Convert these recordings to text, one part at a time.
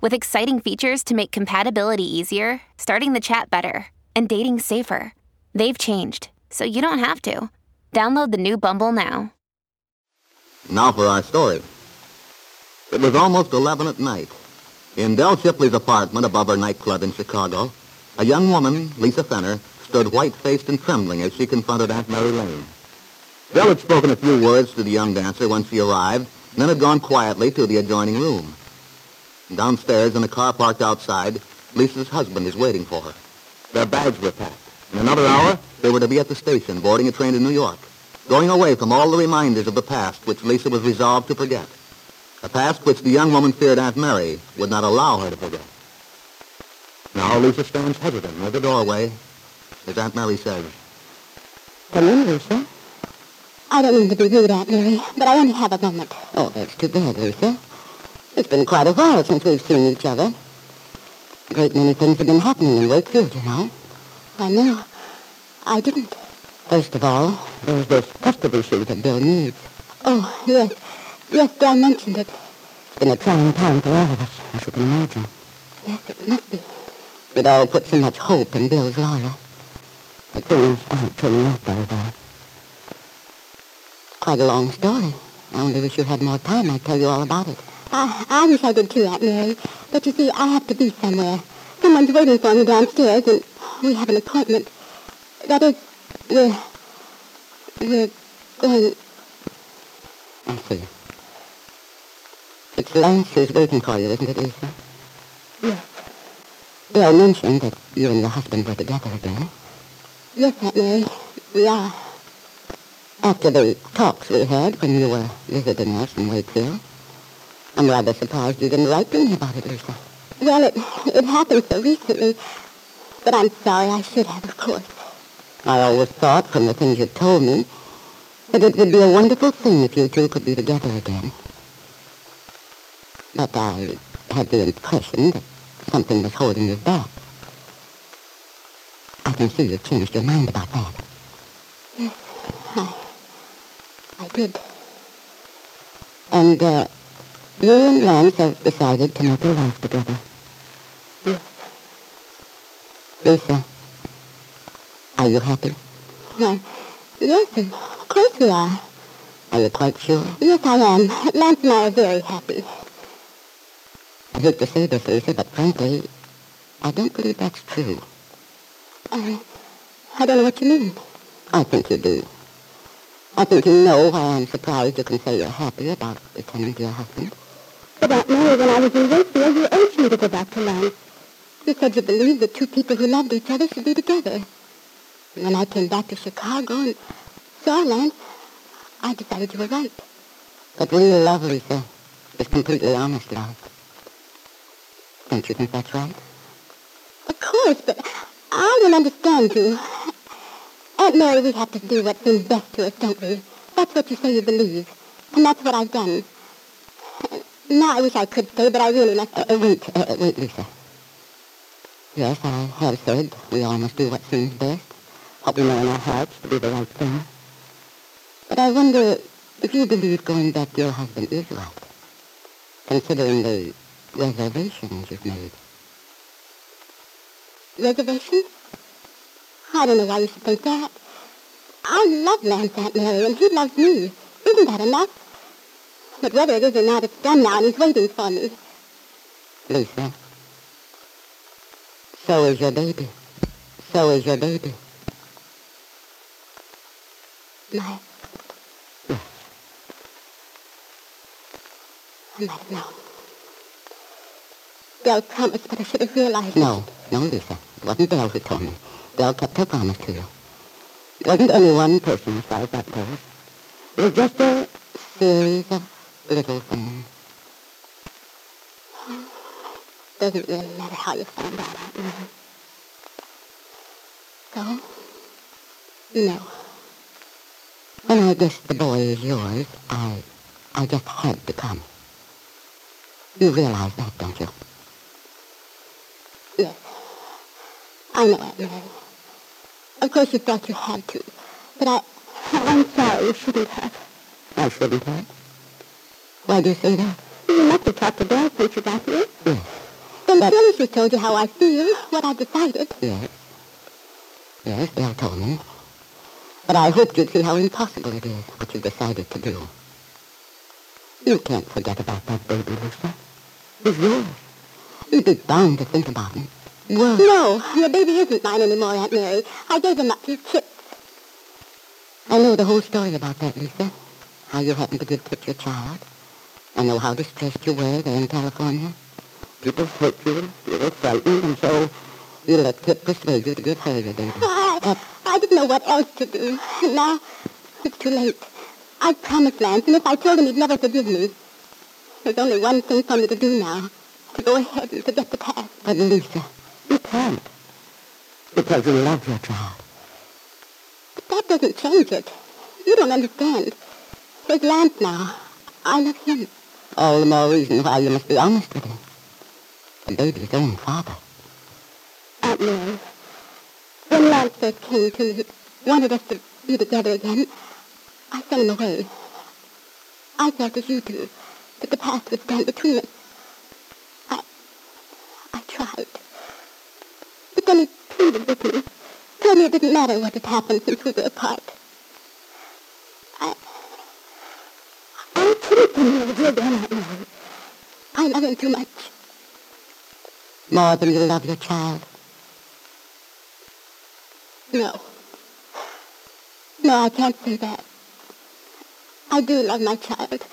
With exciting features to make compatibility easier, starting the chat better, and dating safer. They've changed, so you don't have to. Download the new Bumble now. Now for our story. It was almost 11 at night. In Del Shipley's apartment above her nightclub in Chicago, a young woman, Lisa Fenner, stood white-faced and trembling as she confronted Aunt Mary Lane. Del had spoken a few words to the young dancer when she arrived, and then had gone quietly to the adjoining room. Downstairs, in a car parked outside, Lisa's husband is waiting for her. Their bags were packed. In another hour, they were to be at the station, boarding a train to New York, going away from all the reminders of the past which Lisa was resolved to forget. A past which the young woman feared Aunt Mary would not allow her to forget. Now Lisa stands hesitant near the doorway, as Aunt Mary says, Come in, Lisa. I don't mean to be rude, Aunt Mary, but I only have a moment. Oh, that's too bad, Lisa. It's been quite a while since we've seen each other. A great many things have been happening in Wakefield, you know. I know. I didn't. First of all, there's this custody suit that Bill needs. Oh, yes. Yes, Bill mentioned it. It's been a trying time for all of us, as you can imagine. Yes, it must be. We'd all put so much hope in Bill's lawyer. But things aren't turning out very well. Quite a long story. I only wish you had more time. I'd tell you all about it. I, I wish I did too, Aunt Mary. But you see, I have to be somewhere. Someone's waiting for me downstairs, and we have an appointment. That is, we're, we're. I see. It's Lance who's waiting for you, isn't it, Lisa? Yes. Bill mentioned that you and your husband were together again. Yes, Aunt Mary. We are. After the talks we had when you were visiting us in Wakefield, I'm rather surprised you didn't write to me about it, Lisa. Well, it, it happened so recently. But I'm sorry. I should have, of course. I always thought from the things you told me that it would be a wonderful thing if you two could be together again. But I had the impression that something was holding you back. I can see you've changed your mind about that. Yes, I, I did. And, uh, you and Lance have decided to make a life together. Yes. Lisa, are you happy? Yes, of course we are. Are you quite sure? Yes, I am. Lance and I are very happy. I hate to say this, Lisa, but frankly, I don't believe that's true. I, I don't know what you mean. I think you do. I think you know why I'm surprised you can say you're happy about to your husband. But Aunt Mary, when I was in Wakefield, you urged me to go back to Lance. You said you believed that two people who loved each other should be together. And when I came back to Chicago and saw Lance, I decided you were right. But real love, Lisa, is completely honest love. Don't you think that's right? Of course, but I don't understand you. Aunt Mary, we have to do what seems best to us, don't we? That's what you say you believe. And that's what I've done. Now I wish I could stay, but I really must... Uh, wait, uh, wait, Lisa. Yes, I have said we all must do what seems best. What we know in our hearts to be the right thing. But I wonder if you believe going back to your husband is right, considering the reservations you've made. Reservations? I don't know why you should think that. I love Lance, Aunt Mary, and he loves me. Isn't that enough? But whether it is or not, it's done now, and he's waiting for me. Lisa, so is your baby. So is your baby. My... I might have known. Belle promised, but I should have realized No, no, Lisa. It wasn't Belle who told me. Belle kept her promise to you. It wasn't only one person as far as that goes. It was just a series of. Doesn't really matter how you found out. So? No. When I guessed the boy is yours, I, I just had to come. You realize that, don't you? Yes. I know, Aunt Mary. Of course you thought you had to. But I... I'm sorry, you shouldn't have. I shouldn't have. Why do you say that? You must have talked to Belle since you got here. Yes. Then surely she told you how I feel, what I've decided. Yes. Yes, Belle told me. But I hoped you'd see how impossible it is, what you decided to do. You can't forget about that baby, Lisa. It's yours. You'd be bound to think about him. Well, No, the baby isn't mine anymore, Aunt Mary. I gave him up to Kip. I know the whole story about that, Lisa. How you happened to give Kip your child. I know how distressed you were there in California. People hurt you, you were frightened, and so you let Kip persuade you to her your baby. I, I didn't know what else to do. And now it's too late. I promised Lance, and if I told him he'd never forgive me. There's only one thing for me to do now. To go ahead and forget the past. But Lisa, you can't. Because you love your child. But that doesn't change it. You don't understand. There's Lance now. I love him. All the more reason why you must be honest with him. The baby's own father. Aunt Mary, when Lance first came to me, wanted us to be together again, I sent him away. I felt as you do, that the past would stand between us. I, I tried. But then he pleaded with me, told me it didn't matter what had happened since we were apart. I love him too much. More than you love your child. No. No, I can't say that. I do love my child.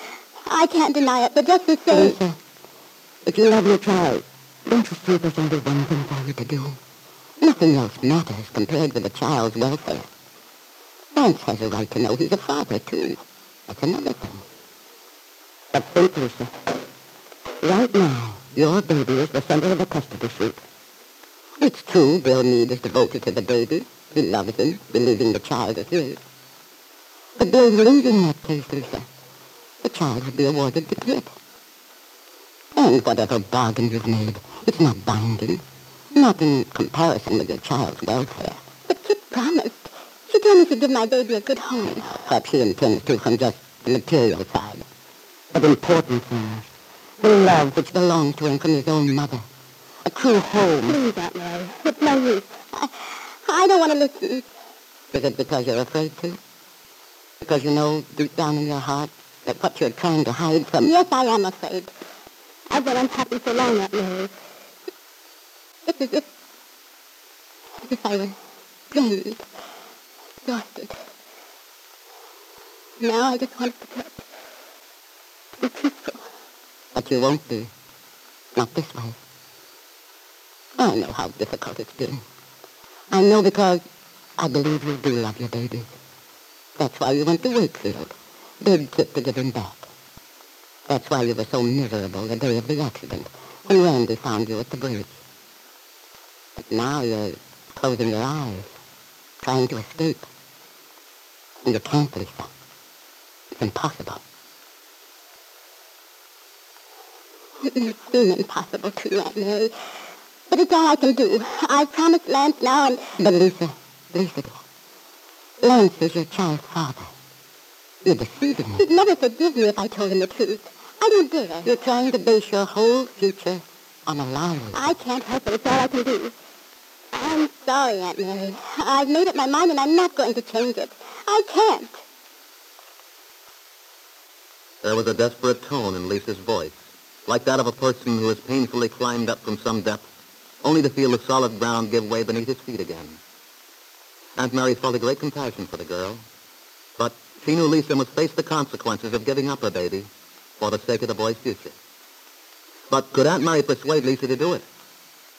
I can't deny it, but just the same... Lisa, if you love your child, don't you see there's only one thing for you to do? Nothing else matters compared with a child's welfare. Lance has a right to know he's a father, too. That's another thing. But think. Right now, your baby is the center of a custody suit. It's true Bill Meade is devoted to the baby. He loves him, believing the child is his. But Bill's losing that case, Lisa. The child will be awarded to Kip. And whatever bargain you've made, it's not binding. Not in comparison with your child's welfare. But Kip promised. She promised to give my baby a good home. Perhaps she intends to from just the material side. But important things. The love which belongs to him from his own mother. A true home. Please, Aunt Mary. It's no use. I, I don't want to listen. Is it because you're afraid to? Because you know deep down in your heart that what you're trying to hide from... Yes, I am afraid. I've been unhappy so long, Aunt Mary. It's as if... as if I were drained, exhausted. Now I just want to forget. But you won't be. Not this way. I know how difficult it's been. I know because I believe you do love your baby. That's why you went to Wakefield. Big to get him back. That's why you were so miserable the day of the accident, when Randy found you at the bridge. But now you're closing your eyes, trying to escape. And you can't, Lisa. It's impossible. It may impossible to you, Mary. But it's all I can do. I promised Lance now and... But Lisa, Lisa, Lance is your child's father. You're deceiving me. He'd never forgive me if I told him the truth. I don't dare. You're trying to base your whole future on a lie. I can't help it. It's all I can do. I'm sorry, Aunt Mary. I've made up my mind and I'm not going to change it. I can't. There was a desperate tone in Lisa's voice, like that of a person who has painfully climbed up from some depth, only to feel the solid ground give way beneath his feet again. Aunt Mary felt a great compassion for the girl, but she knew Lisa must face the consequences of giving up her baby for the sake of the boy's future. But could Aunt Mary persuade Lisa to do it?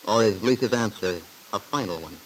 Or is Lisa's answer a final one?